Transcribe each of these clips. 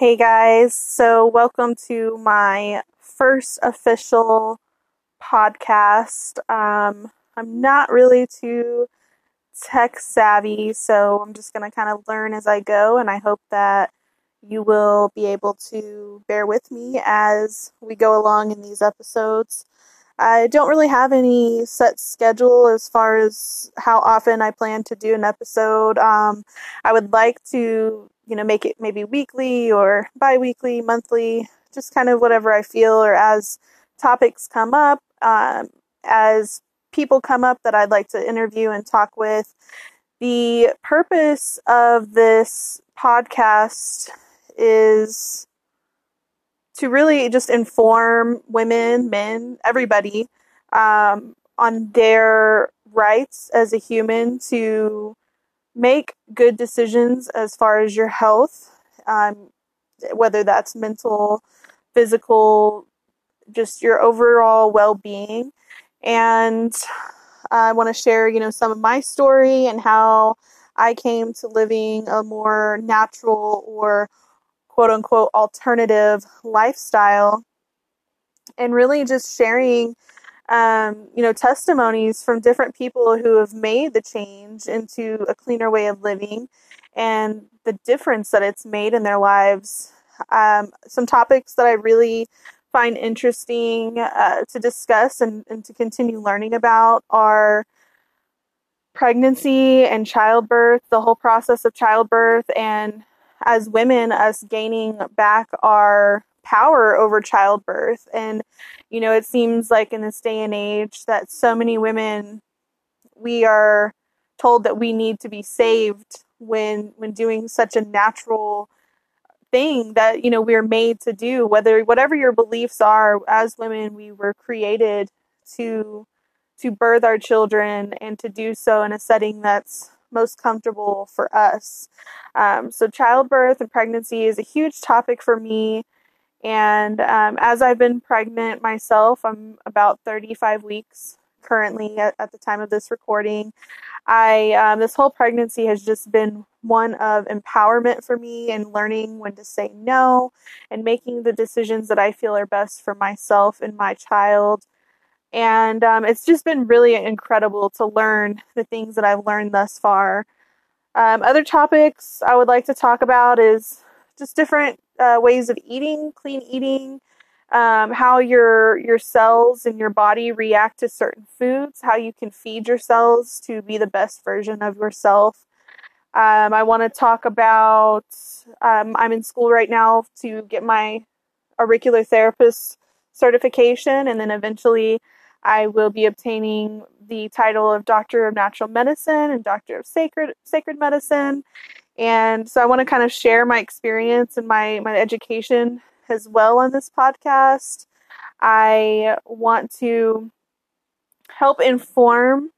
Hey guys, so welcome to my first official podcast. Um, I'm not really too tech savvy, so I'm just going to kind of learn as I go, and I hope that you will be able to bear with me as we go along in these episodes. I don't really have any set schedule as far as how often I plan to do an episode. Um, I would like to, you know, make it maybe weekly or bi weekly, monthly, just kind of whatever I feel or as topics come up, um, as people come up that I'd like to interview and talk with. The purpose of this podcast is to really just inform women, men, everybody um, on their rights as a human to make good decisions as far as your health, um, whether that's mental, physical, just your overall well being. And I want to share, you know, some of my story and how I came to living a more natural or quote unquote alternative lifestyle and really just sharing um, you know testimonies from different people who have made the change into a cleaner way of living and the difference that it's made in their lives. Um, some topics that i really find interesting uh, to discuss and, and to continue learning about are pregnancy and childbirth the whole process of childbirth and as women, us gaining back our power over childbirth. And, you know, it seems like in this day and age that so many women, we are told that we need to be saved when when doing such a natural thing that you know we're made to do whether whatever your beliefs are as women we were created to to birth our children and to do so in a setting that's most comfortable for us. Um, so, childbirth and pregnancy is a huge topic for me. And um, as I've been pregnant myself, I'm about 35 weeks currently at, at the time of this recording. I um, this whole pregnancy has just been one of empowerment for me and learning when to say no and making the decisions that I feel are best for myself and my child. And um, it's just been really incredible to learn the things that I've learned thus far. Um, other topics I would like to talk about is just different uh, ways of eating, clean eating, um, how your your cells and your body react to certain foods, how you can feed your cells to be the best version of yourself. Um, I want to talk about. Um, I'm in school right now to get my auricular therapist certification, and then eventually I will be obtaining the title of Doctor of Natural Medicine and Doctor of Sacred Sacred Medicine. And so I want to kind of share my experience and my, my education as well on this podcast. I want to help inform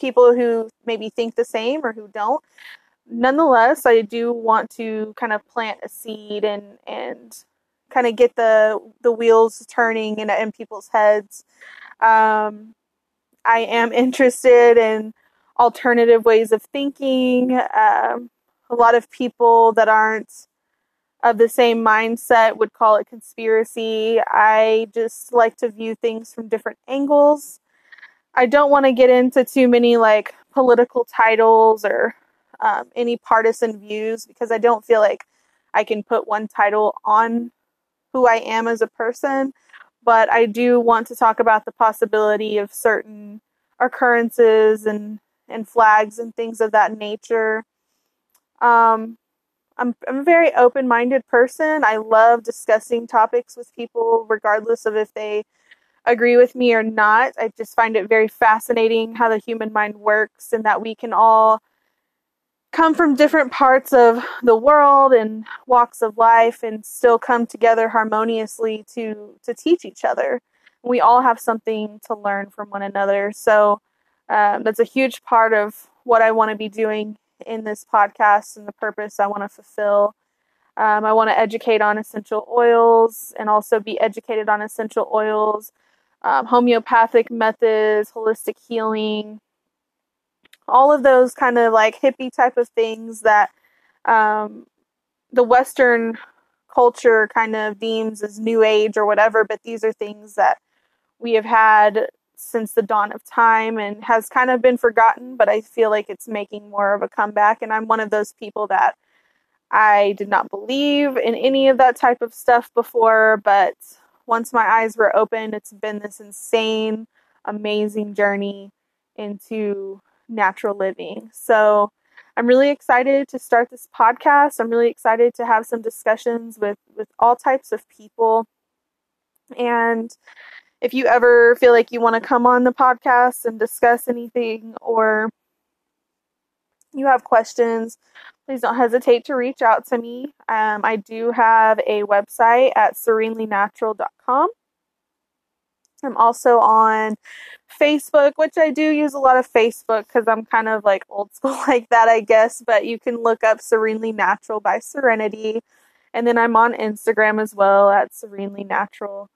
people who maybe think the same or who don't. Nonetheless, I do want to kind of plant a seed and and kind of get the the wheels turning in, in people's heads um, I am interested in alternative ways of thinking. Um, a lot of people that aren't of the same mindset would call it conspiracy. I just like to view things from different angles. I don't want to get into too many like political titles or um, any partisan views because I don't feel like I can put one title on who I am as a person but I do want to talk about the possibility of certain occurrences and and flags and things of that nature. Um, I'm I'm a very open minded person. I love discussing topics with people, regardless of if they agree with me or not. I just find it very fascinating how the human mind works and that we can all come from different parts of the world and walks of life and still come together harmoniously to to teach each other we all have something to learn from one another so um, that's a huge part of what i want to be doing in this podcast and the purpose i want to fulfill. Um, i want to educate on essential oils and also be educated on essential oils um, homeopathic methods holistic healing all of those kind of like hippie type of things that um, the Western culture kind of deems as new age or whatever, but these are things that we have had since the dawn of time and has kind of been forgotten, but I feel like it's making more of a comeback. And I'm one of those people that I did not believe in any of that type of stuff before, but once my eyes were opened, it's been this insane, amazing journey into natural living. So I'm really excited to start this podcast. I'm really excited to have some discussions with with all types of people. And if you ever feel like you want to come on the podcast and discuss anything or you have questions, please don't hesitate to reach out to me. Um, I do have a website at serenelynatural.com. I'm also on Facebook, which I do use a lot of Facebook because I'm kind of like old school like that, I guess. But you can look up Serenely Natural by Serenity. And then I'm on Instagram as well at Serenely Natural.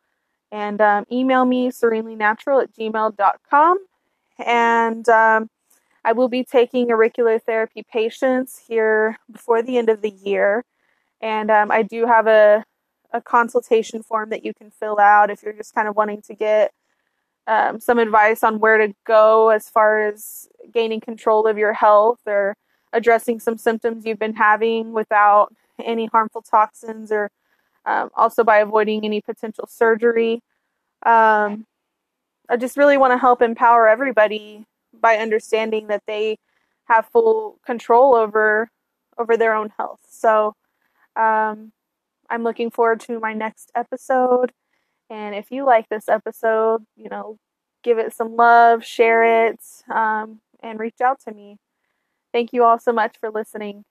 And um, email me serenelynatural at gmail.com. And um, I will be taking auricular therapy patients here before the end of the year. And um, I do have a, a consultation form that you can fill out if you're just kind of wanting to get um, some advice on where to go as far as gaining control of your health or addressing some symptoms you've been having without any harmful toxins or um, also by avoiding any potential surgery. Um, I just really want to help empower everybody by understanding that they have full control over over their own health. So um, I'm looking forward to my next episode. And if you like this episode, you know, give it some love, share it, um, and reach out to me. Thank you all so much for listening.